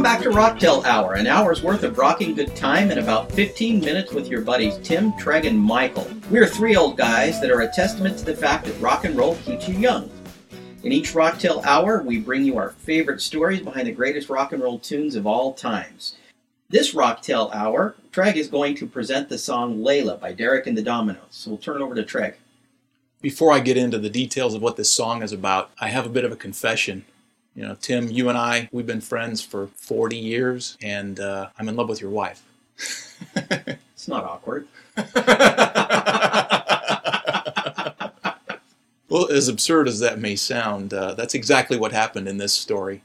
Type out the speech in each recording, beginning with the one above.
Welcome back to Rocktail Hour, an hour's worth of rocking good time in about 15 minutes with your buddies Tim, Treg, and Michael. We're three old guys that are a testament to the fact that rock and roll keeps you young. In each Rocktail Hour, we bring you our favorite stories behind the greatest rock and roll tunes of all times. This Rocktail Hour, Treg is going to present the song Layla by Derek and the Dominos. So we'll turn it over to Treg. Before I get into the details of what this song is about, I have a bit of a confession. You know, Tim, you and I, we've been friends for 40 years, and uh, I'm in love with your wife. It's not awkward. well, as absurd as that may sound, uh, that's exactly what happened in this story.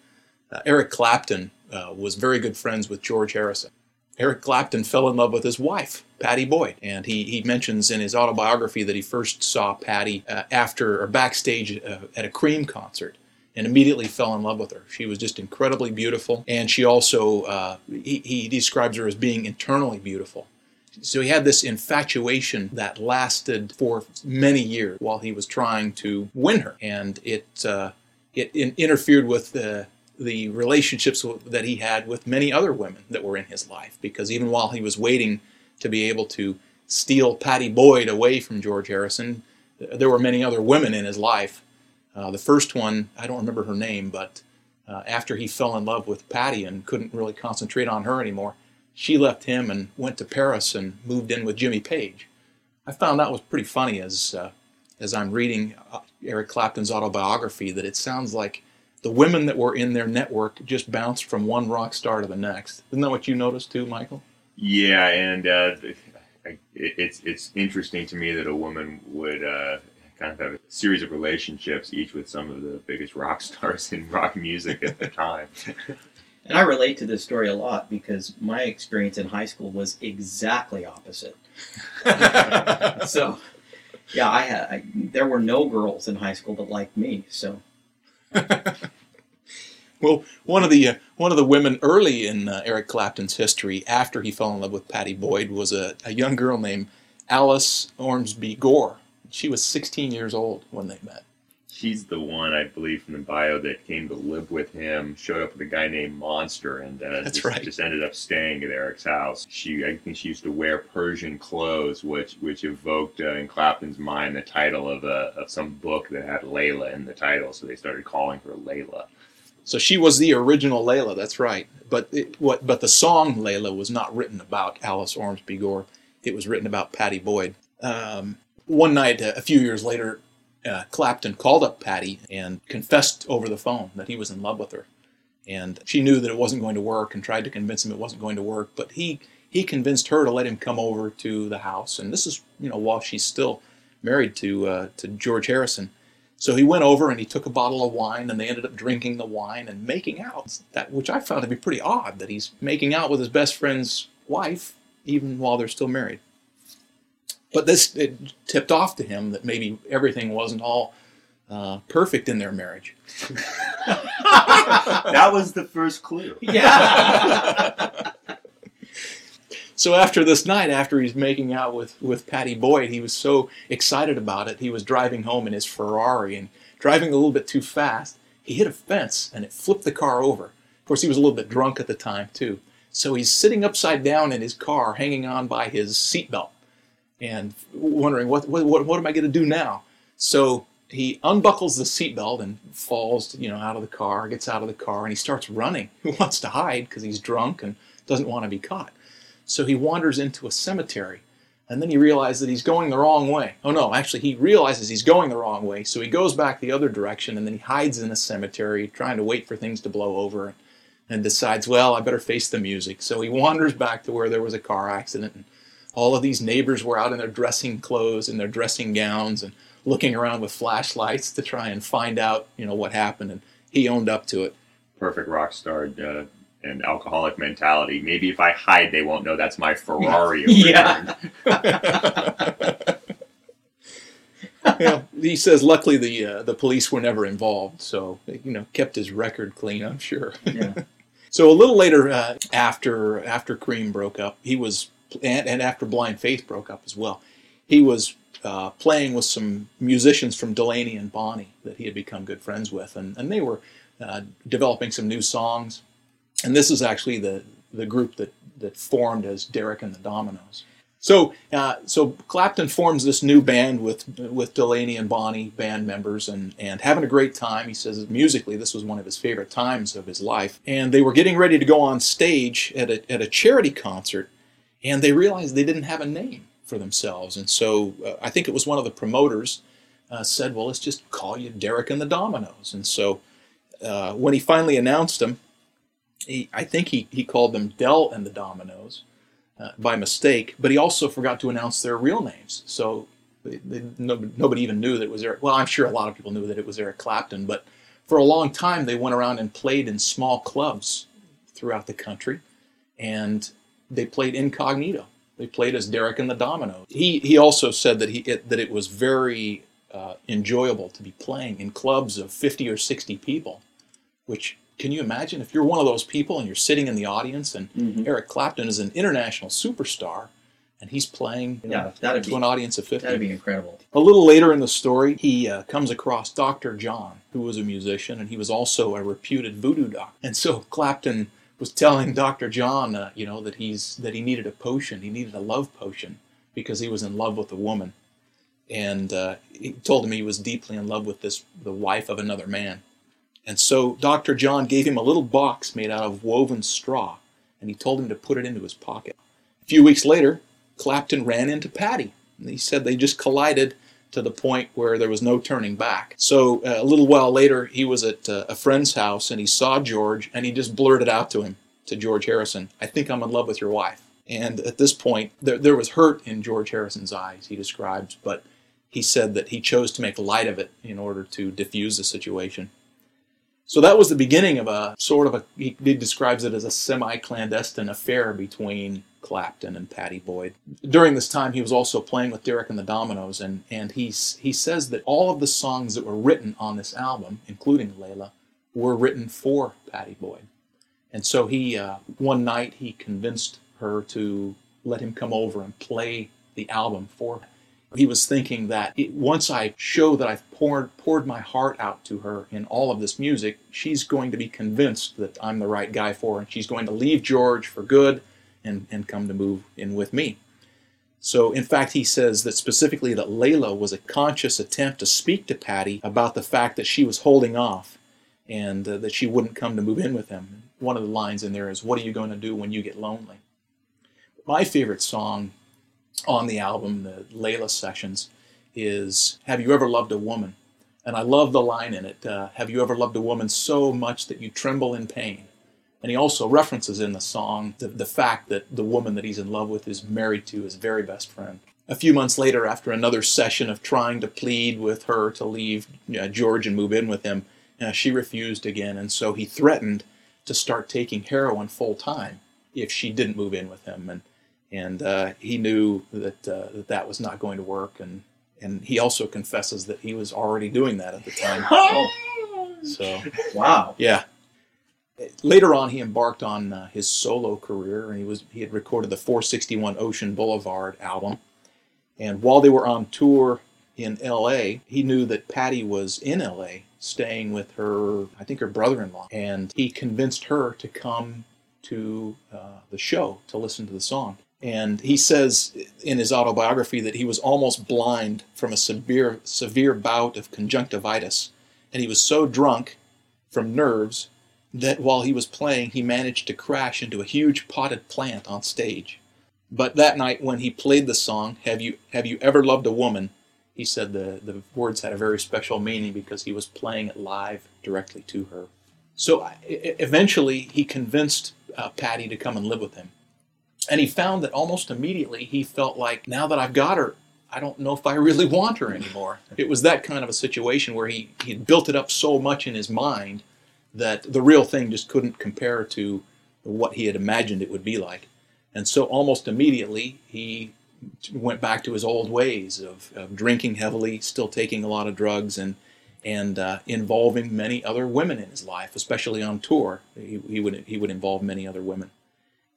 Uh, Eric Clapton uh, was very good friends with George Harrison. Eric Clapton fell in love with his wife, Pattie Boyd, and he, he mentions in his autobiography that he first saw Pattie uh, after or backstage uh, at a Cream concert and immediately fell in love with her. She was just incredibly beautiful, and she also, uh, he, he describes her as being internally beautiful. So he had this infatuation that lasted for many years while he was trying to win her, and it uh, it in- interfered with the the relationships that he had with many other women that were in his life. Because even while he was waiting to be able to steal Pattie Boyd away from George Harrison, there were many other women in his life uh, the first one, I don't remember her name, but uh, after he fell in love with Pattie and couldn't really concentrate on her anymore, she left him and went to Paris and moved in with Jimmy Page. I found that was pretty funny as uh, as I'm reading uh, Eric Clapton's autobiography that it sounds like the women that were in their network just bounced from one rock star to the next. Isn't that what you noticed too, Michael? Yeah, and uh, it's it's interesting to me that a woman would uh, kind of have a series of relationships, each with some of the biggest rock stars in rock music at the time. And I relate to this story a lot because my experience in high school was exactly opposite. so, yeah, I had I, there were no girls in high school that liked me. So, well, one of the uh, one of the women early in uh, Eric Clapton's history, after he fell in love with Pattie Boyd, was a, a young girl named Alice Ormsby Gore. She was 16 years old when they met she's the one I believe from the bio that came to live with him. Showed up with a guy named Monster, and uh, That's just, right. just ended up staying at Eric's house. She, I think, she used to wear Persian clothes, which which evoked uh, in Clapton's mind the title of a of some book that had Layla in the title, so they started calling her Layla. So she was the original Layla. That's right. But it, what? But the song Layla was not written about Alice Ormsby Gore. It was written about Pattie Boyd. Um, one night, uh, a few years later, uh, Clapton called up Pattie and confessed over the phone that he was in love with her. And she knew that it wasn't going to work and tried to convince him it wasn't going to work. But he, he convinced her to let him come over to the house. And this is, you know, while she's still married to, uh, to George Harrison. So he went over and he took a bottle of wine and they ended up drinking the wine and making out. That, which I found to be pretty odd that he's making out with his best friend's wife even while they're still married. But this it tipped off to him that maybe everything wasn't all uh, perfect in their marriage. that was the first clue. yeah. so after this night, after he's making out with, with Pattie Boyd, he was so excited about it. He was driving home in his Ferrari and driving a little bit too fast. He hit a fence and it flipped the car over. Of course, he was a little bit drunk at the time, too. So he's sitting upside down in his car, hanging on by his seatbelt and wondering what what what, am I going to do now? So he unbuckles the seatbelt and falls, you know, out of the car, gets out of the car, and he starts running. He wants to hide because he's drunk and doesn't want to be caught. So he wanders into a cemetery, and then he realizes that he's going the wrong way. Oh no, actually, he realizes he's going the wrong way, so he goes back the other direction, and then he hides in a cemetery, trying to wait for things to blow over, and decides, well, I better face the music. So he wanders back to where there was a car accident. And all of these neighbors were out in their dressing clothes and their dressing gowns and looking around with flashlights to try and find out, you know, what happened. And he owned up to it. Perfect rock star uh, and alcoholic mentality. Maybe if I hide, they won't know that's my Ferrari. yeah. yeah. He says, luckily the uh, the police were never involved, so you know kept his record clean. I'm sure. Yeah. so a little later, uh, after after Cream broke up, he was and, and after Blind Faith broke up as well, he was uh, playing with some musicians from Delaney and Bonnie that he had become good friends with, and, and they were uh, developing some new songs. And this is actually the, the group that, that formed as Derek and the Dominos. So, uh, so Clapton forms this new band with with Delaney and Bonnie, band members, and and having a great time. He says musically, this was one of his favorite times of his life. And they were getting ready to go on stage at a at a charity concert, and they realized they didn't have a name for themselves. And so uh, I think it was one of the promoters uh, said, "Well, let's just call you Derek and the Dominos." And so uh, when he finally announced them, he, I think he he called them Dell and the Dominoes uh, by mistake, but he also forgot to announce their real names. So they, they, nobody, nobody even knew that it was Eric. Well, I'm sure a lot of people knew that it was Eric Clapton, but for a long time they went around and played in small clubs throughout the country, and they played incognito. They played as Derek and the Domino. He he also said that he it, that it was very uh, enjoyable to be playing in clubs of 50 or 60 people, which can you imagine if you're one of those people and you're sitting in the audience and mm-hmm. Eric Clapton is an international superstar and he's playing you know, yeah, to be, an audience of 50? That'd be incredible. A little later in the story, he uh, comes across Dr. John, who was a musician and he was also a reputed voodoo doctor. And so Clapton was telling Dr. John, uh, you know, that he's that he needed a potion, he needed a love potion because he was in love with a woman. And uh, he told him he was deeply in love with this the wife of another man. And so Dr. John gave him a little box made out of woven straw, and he told him to put it into his pocket. A few weeks later, Clapton ran into Pattie. And he said they just collided to the point where there was no turning back. So uh, a little while later, he was at uh, a friend's house and he saw George and he just blurted out to him, to George Harrison, I think I'm in love with your wife. And at this point, there, there was hurt in George Harrison's eyes, he describes, but he said that he chose to make light of it in order to diffuse the situation. So that was the beginning of a sort of a, he, describes it as a semi clandestine affair between Clapton and Pattie Boyd. During this time, he was also playing with Derek and the Dominos, and, and he, he says that all of the songs that were written on this album, including Layla, were written for Pattie Boyd. And so he, uh, one night, he convinced her to let him come over and play the album for her he was thinking that it, once I show that I've poured poured my heart out to her in all of this music, she's going to be convinced that I'm the right guy for her, and she's going to leave George for good and, and come to move in with me. So, in fact, he says that specifically that Layla was a conscious attempt to speak to Pattie about the fact that she was holding off and uh, that she wouldn't come to move in with him. One of the lines in there is, What are you going to do when you get lonely? My favorite song on the album, the Layla sessions, is Have You Ever Loved a Woman? And I love the line in it uh, Have you ever loved a woman so much that you tremble in pain? And he also references in the song the, the fact that the woman that he's in love with is married to his very best friend. A few months later, after another session of trying to plead with her to leave uh, George and move in with him, uh, she refused again, and so he threatened to start taking heroin full time if she didn't move in with him. And and uh, he knew that, uh, that that was not going to work, and and he also confesses that he was already doing that at the time. so wow, yeah. Later on, he embarked on uh, his solo career, and he was he had recorded the 461 Ocean Boulevard album. And while they were on tour in L.A., he knew that Pattie was in L.A. staying with her, I think her brother-in-law, and he convinced her to come to uh, the show to listen to the song. And he says in his autobiography that he was almost blind from a severe, severe bout of conjunctivitis. And he was so drunk from nerves that while he was playing, he managed to crash into a huge potted plant on stage. But that night, when he played the song, Have You, Have you Ever Loved a Woman? he said the, the words had a very special meaning because he was playing it live directly to her. So eventually, he convinced uh, Pattie to come and live with him. And he found that almost immediately he felt like, now that I've got her, I don't know if I really want her anymore. It was that kind of a situation where he, he had built it up so much in his mind that the real thing just couldn't compare to what he had imagined it would be like. And so almost immediately he went back to his old ways of, of drinking heavily, still taking a lot of drugs, and and uh, involving many other women in his life, especially on tour. He, he would he would involve many other women.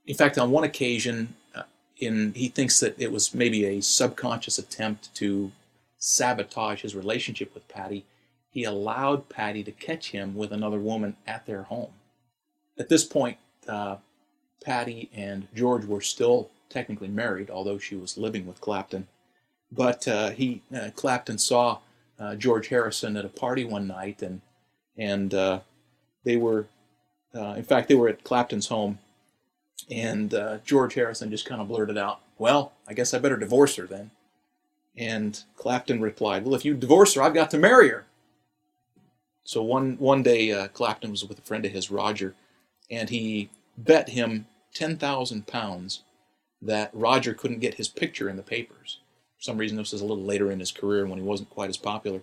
In fact, on one occasion, uh, in he thinks that it was maybe a subconscious attempt to sabotage his relationship with Pattie. He allowed Pattie to catch him with another woman at their home. At this point, uh, Pattie and George were still technically married, although she was living with Clapton. But uh, he uh, Clapton saw uh, George Harrison at a party one night, and and they were, in fact, they were at Clapton's home, and uh, George Harrison just kind of blurted out, "Well, I guess I better divorce her then." And Clapton replied, "Well, if you divorce her, I've got to marry her." So one one day, uh, Clapton was with a friend of his, Roger, and he bet him ten thousand pounds that Roger couldn't get his picture in the papers. For some reason, this was a little later in his career when he wasn't quite as popular.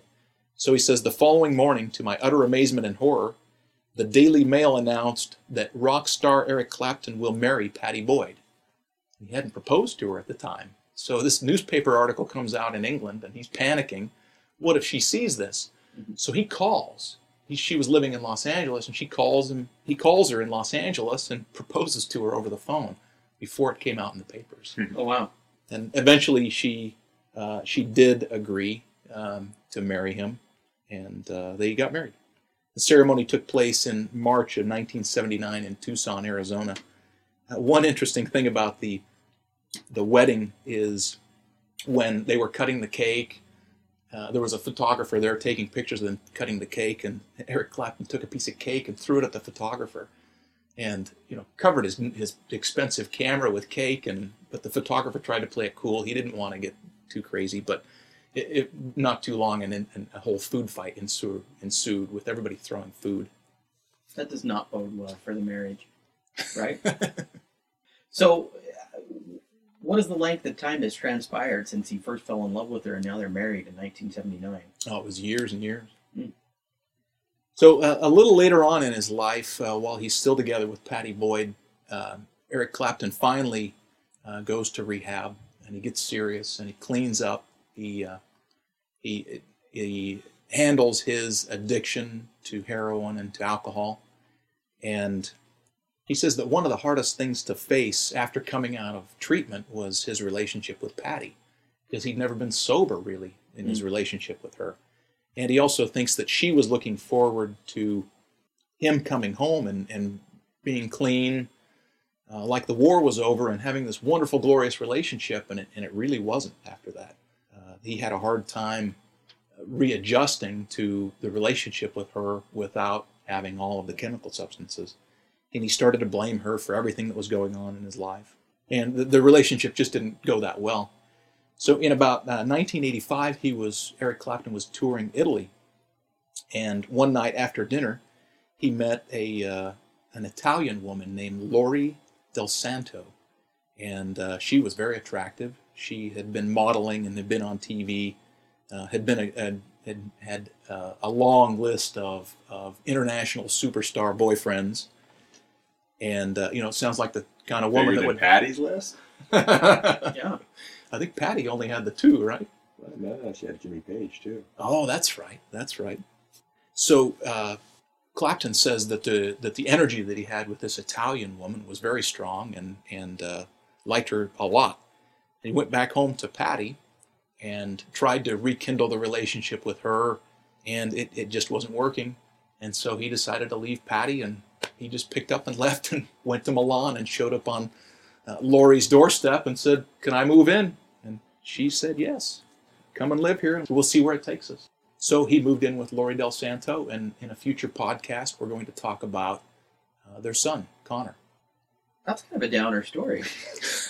So he says, the following morning, to my utter amazement and horror, the Daily Mail announced that rock star Eric Clapton will marry Pattie Boyd. He hadn't proposed to her at the time. So this newspaper article comes out in England, and he's panicking. What if she sees this? So he calls. He, she was living in Los Angeles, and she calls him. He calls her in Los Angeles and proposes to her over the phone before it came out in the papers. Oh wow. and eventually, she uh, she did agree um, to marry him, and uh, they got married. The ceremony took place in March of 1979 in Tucson, Arizona. Uh, one interesting thing about the the wedding is when they were cutting the cake. Uh, there was a photographer there taking pictures them cutting the cake, and Eric Clapton took a piece of cake and threw it at the photographer, and you know covered his his expensive camera with cake. And but the photographer tried to play it cool. He didn't want to get too crazy, but it, it not too long, and, and a whole food fight ensued, ensued with everybody throwing food. That does not bode well for the marriage, right? so, uh, what is the length of time that's transpired since he first fell in love with her and now they're married in 1979? Oh, it was years and years. Hmm. So uh, a little later on in his life, uh, while he's still together with Pattie Boyd, uh, Eric Clapton finally uh, goes to rehab and he gets serious and he cleans up. He uh, he he handles his addiction to heroin and to alcohol, and he says that one of the hardest things to face after coming out of treatment was his relationship with Patty, because he'd never been sober really in his relationship with her. And he also thinks that she was looking forward to him coming home and, and being clean, uh, like the war was over, and having this wonderful, glorious relationship. And it, and it really wasn't after that. Uh, he had a hard time readjusting to the relationship with her without having all of the chemical substances. And he started to blame her for everything that was going on in his life. And the, the relationship just didn't go that well. So in about uh, 1985, he was Eric Clapton was touring Italy, and one night after dinner, he met a uh, an Italian woman named Lori Del Santo, and uh, she was very attractive. She had been modeling and had been on TV, uh, had been a, a had had uh, a long list of of international superstar boyfriends, and uh, you know, it sounds like the kind of woman Bigger that than would. Pattie's list? Yeah. I think Pattie only had the two, right? Well, no, she had Jimmy Page too. Oh, that's right. That's right. So uh, Clapton says that the that the energy that he had with this Italian woman was very strong and and uh, liked her a lot. He went back home to Pattie and tried to rekindle the relationship with her, and it, it just wasn't working. And so he decided to leave Pattie, and he just picked up and left and went to Milan and showed up on uh, Lori's doorstep and said, "Can I move in?" And she said, "Yes." come and live here and we'll see where it takes us. So he moved in with Lori Del Santo, and in a future podcast, we're going to talk about uh, their son, Connor. That's kind of a downer story.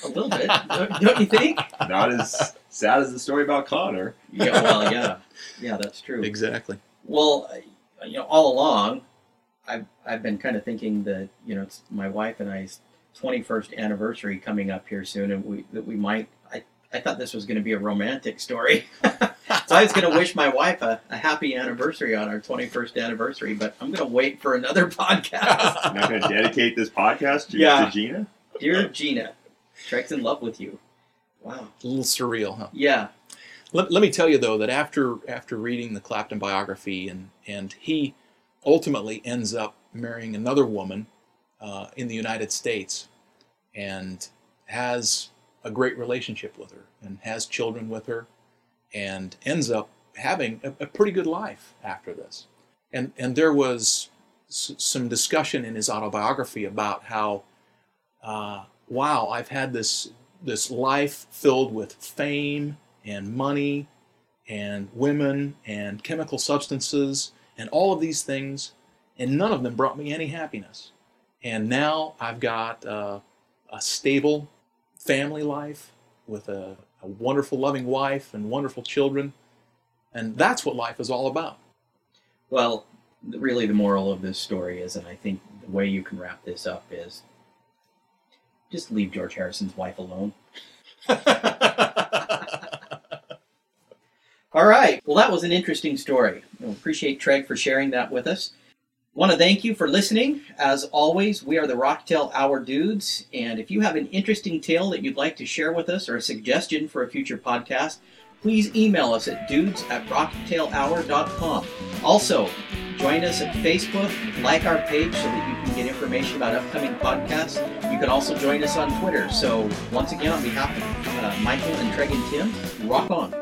A little bit, don't, don't you think? Not as sad as the story about Connor. Yeah, well, yeah. Yeah, that's true. Exactly. Well, you know, all along, I've I've been kind of thinking that you know it's my wife and I's twenty first anniversary coming up here soon, and we that we might. I I thought this was going to be a romantic story, so I was going to wish my wife a, a happy anniversary on our twenty first anniversary, but I'm going to wait for another podcast. I'm not going to dedicate this podcast to, Yeah. to Gina. Dear Gina, Treg's in love with you. Wow. A little surreal, huh? Yeah. Let, let me tell you though that after after reading the Clapton biography and and he ultimately ends up marrying another woman uh, in the United States and has a great relationship with her and has children with her and ends up having a, a pretty good life after this. And and there was s- some discussion in his autobiography about how, uh, wow, I've had this this life filled with fame and money and women and chemical substances and all of these things, and none of them brought me any happiness. And now I've got uh, a stable family life with a, a wonderful, loving wife and wonderful children. And that's what life is all about. Well, really, the moral of this story is, and I think the way you can wrap this up is just leave George Harrison's wife alone. All right. Well, that was an interesting story. I appreciate Treg for sharing that with us. Want to thank you for listening. As always, we are the Rocktail Hour Dudes, and if you have an interesting tale that you'd like to share with us or a suggestion for a future podcast, please email us at dudes at rocktailhour.com. Also, join us at Facebook, like our page so that you can get information about upcoming podcasts. You can also join us on Twitter. So, once again, on behalf of uh, Michael and Treg and Tim, rock on.